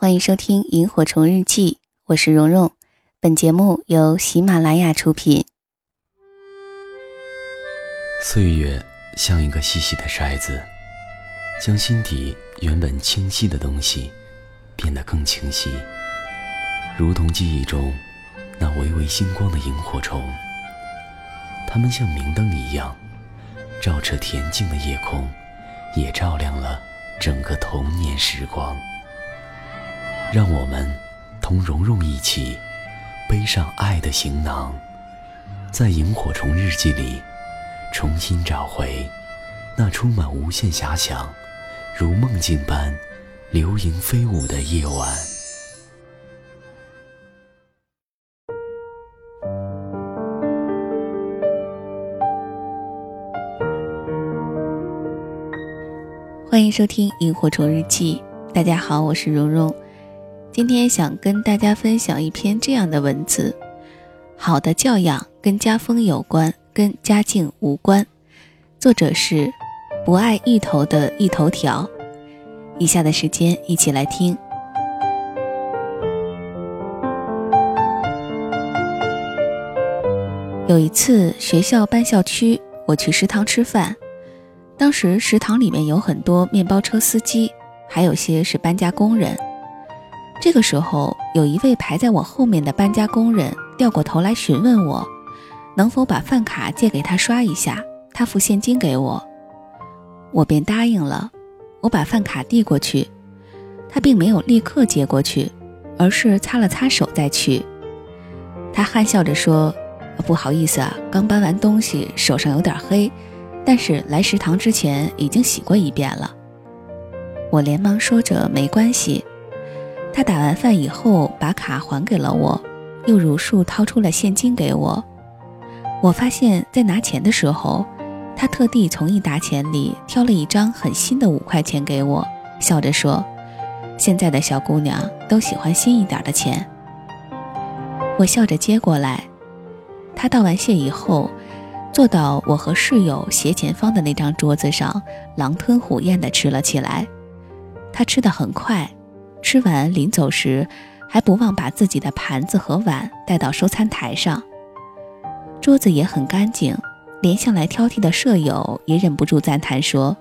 欢迎收听《萤火虫日记》，我是蓉蓉。本节目由喜马拉雅出品。岁月像一个细细的筛子，将心底原本清晰的东西变得更清晰，如同记忆中那微微星光的萤火虫。它们像明灯一样，照彻恬静的夜空，也照亮了整个童年时光。让我们同蓉蓉一起背上爱的行囊，在萤火虫日记里重新找回那充满无限遐想、如梦境般流萤飞舞的夜晚。欢迎收听《萤火虫日记》，大家好，我是蓉蓉。今天想跟大家分享一篇这样的文字：好的教养跟家风有关，跟家境无关。作者是不爱一头的一头条。以下的时间一起来听。有一次学校搬校区，我去食堂吃饭，当时食堂里面有很多面包车司机，还有些是搬家工人。这个时候，有一位排在我后面的搬家工人掉过头来询问我，能否把饭卡借给他刷一下，他付现金给我，我便答应了。我把饭卡递过去，他并没有立刻接过去，而是擦了擦手再去。他憨笑着说：“不好意思啊，刚搬完东西，手上有点黑，但是来食堂之前已经洗过一遍了。”我连忙说着：“没关系。”他打完饭以后，把卡还给了我，又如数掏出了现金给我。我发现，在拿钱的时候，他特地从一沓钱里挑了一张很新的五块钱给我，笑着说：“现在的小姑娘都喜欢新一点的钱。”我笑着接过来。他道完谢以后，坐到我和室友斜前方的那张桌子上，狼吞虎咽地吃了起来。他吃得很快。吃完临走时，还不忘把自己的盘子和碗带到收餐台上。桌子也很干净，连向来挑剔的舍友也忍不住赞叹说：“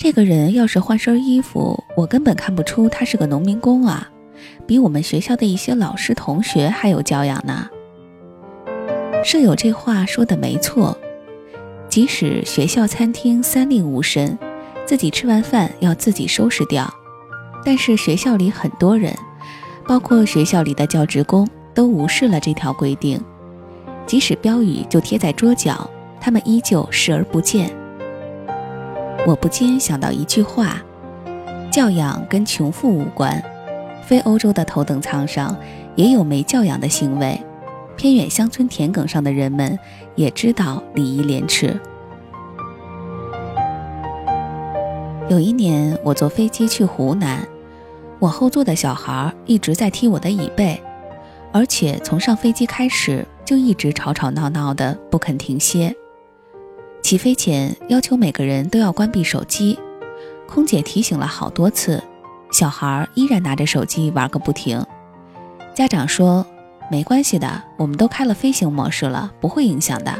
这个人要是换身衣服，我根本看不出他是个农民工啊，比我们学校的一些老师同学还有教养呢。”舍友这话说的没错，即使学校餐厅三令五申，自己吃完饭要自己收拾掉。但是学校里很多人，包括学校里的教职工，都无视了这条规定。即使标语就贴在桌角，他们依旧视而不见。我不禁想到一句话：教养跟穷富无关。非欧洲的头等舱上也有没教养的行为，偏远乡村田埂上的人们也知道礼义廉耻。有一年，我坐飞机去湖南，我后座的小孩一直在踢我的椅背，而且从上飞机开始就一直吵吵闹闹的，不肯停歇。起飞前要求每个人都要关闭手机，空姐提醒了好多次，小孩依然拿着手机玩个不停。家长说：“没关系的，我们都开了飞行模式了，不会影响的。”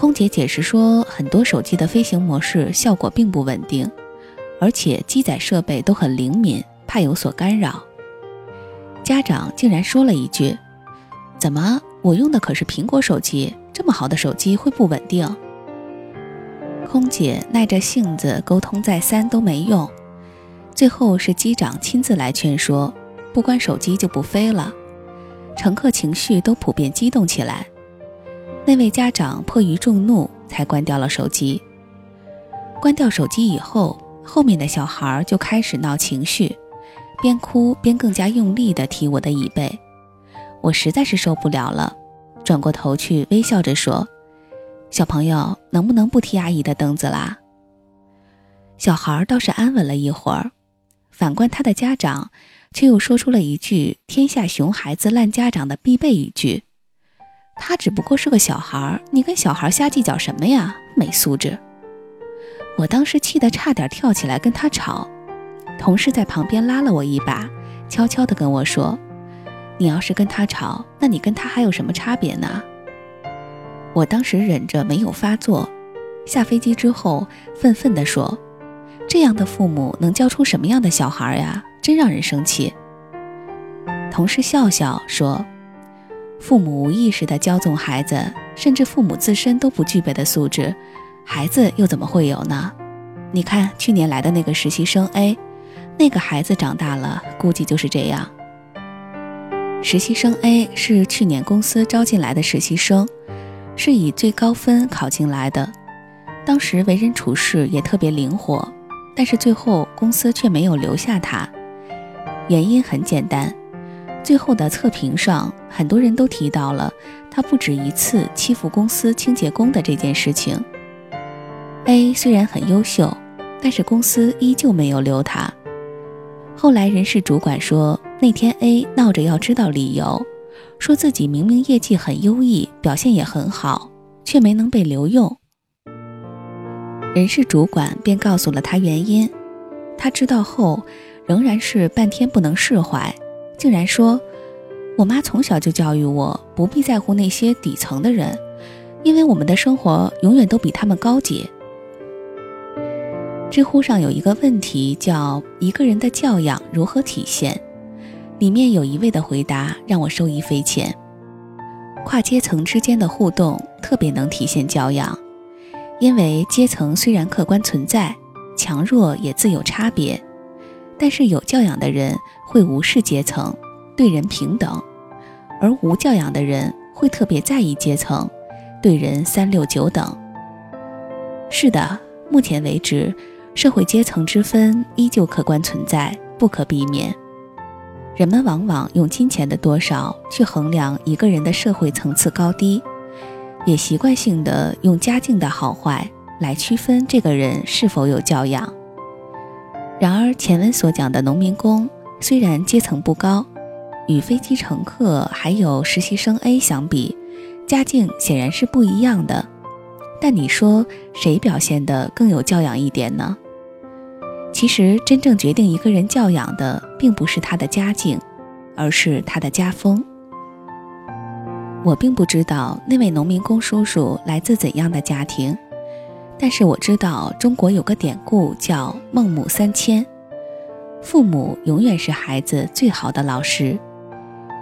空姐解释说，很多手机的飞行模式效果并不稳定，而且机载设备都很灵敏，怕有所干扰。家长竟然说了一句：“怎么，我用的可是苹果手机，这么好的手机会不稳定？”空姐耐着性子沟通再三都没用，最后是机长亲自来劝说：“不关手机就不飞了。”乘客情绪都普遍激动起来。那位家长迫于众怒，才关掉了手机。关掉手机以后，后面的小孩就开始闹情绪，边哭边更加用力地踢我的椅背。我实在是受不了了，转过头去微笑着说：“小朋友，能不能不踢阿姨的凳子啦？”小孩倒是安稳了一会儿，反观他的家长，却又说出了一句“天下熊孩子烂家长”的必备语句。他只不过是个小孩儿，你跟小孩瞎计较什么呀？没素质！我当时气得差点跳起来跟他吵，同事在旁边拉了我一把，悄悄地跟我说：“你要是跟他吵，那你跟他还有什么差别呢？”我当时忍着没有发作，下飞机之后愤愤地说：“这样的父母能教出什么样的小孩呀？真让人生气。”同事笑笑说：“父母无意识的骄纵孩子，甚至父母自身都不具备的素质，孩子又怎么会有呢？你看去年来的那个实习生 A。”那个孩子长大了，估计就是这样。实习生 A 是去年公司招进来的实习生，是以最高分考进来的。当时为人处事也特别灵活，但是最后公司却没有留下他。原因很简单，最后的测评上，很多人都提到了他不止一次欺负公司清洁工的这件事情。A 虽然很优秀，但是公司依旧没有留他。后来人事主管说，那天 A 闹着要知道理由，说自己明明业绩很优异，表现也很好，却没能被留用。人事主管便告诉了他原因，他知道后仍然是半天不能释怀，竟然说：“我妈从小就教育我，不必在乎那些底层的人，因为我们的生活永远都比他们高级。”知乎上有一个问题叫“一个人的教养如何体现”，里面有一位的回答让我受益匪浅。跨阶层之间的互动特别能体现教养，因为阶层虽然客观存在，强弱也自有差别，但是有教养的人会无视阶层，对人平等；而无教养的人会特别在意阶层，对人三六九等。是的，目前为止。社会阶层之分依旧客观存在，不可避免。人们往往用金钱的多少去衡量一个人的社会层次高低，也习惯性的用家境的好坏来区分这个人是否有教养。然而前文所讲的农民工虽然阶层不高，与飞机乘客还有实习生 A 相比，家境显然是不一样的。但你说谁表现的更有教养一点呢？其实，真正决定一个人教养的，并不是他的家境，而是他的家风。我并不知道那位农民工叔叔来自怎样的家庭，但是我知道中国有个典故叫“孟母三迁”，父母永远是孩子最好的老师，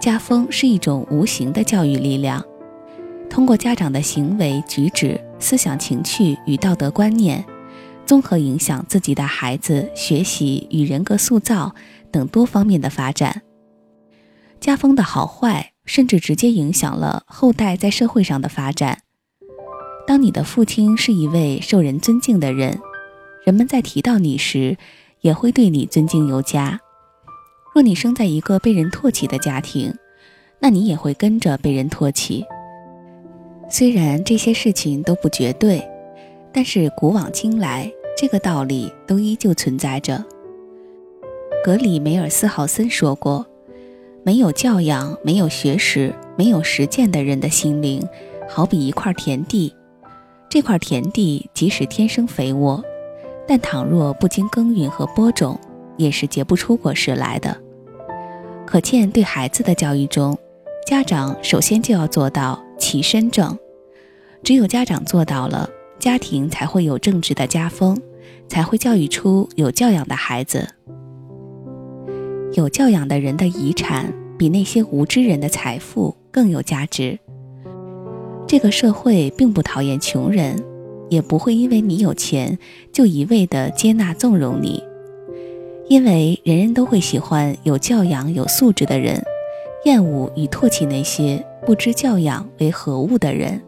家风是一种无形的教育力量，通过家长的行为举止、思想情趣与道德观念。综合影响自己的孩子学习与人格塑造等多方面的发展，家风的好坏甚至直接影响了后代在社会上的发展。当你的父亲是一位受人尊敬的人，人们在提到你时也会对你尊敬有加。若你生在一个被人唾弃的家庭，那你也会跟着被人唾弃。虽然这些事情都不绝对，但是古往今来。这个道理都依旧存在着。格里梅尔斯豪森说过：“没有教养、没有学识、没有实践的人的心灵，好比一块田地。这块田地即使天生肥沃，但倘若不经耕耘和播种，也是结不出果实来的。可见，对孩子的教育中，家长首先就要做到其身正。只有家长做到了。”家庭才会有正直的家风，才会教育出有教养的孩子。有教养的人的遗产比那些无知人的财富更有价值。这个社会并不讨厌穷人，也不会因为你有钱就一味的接纳纵容你，因为人人都会喜欢有教养、有素质的人，厌恶与唾弃那些不知教养为何物的人。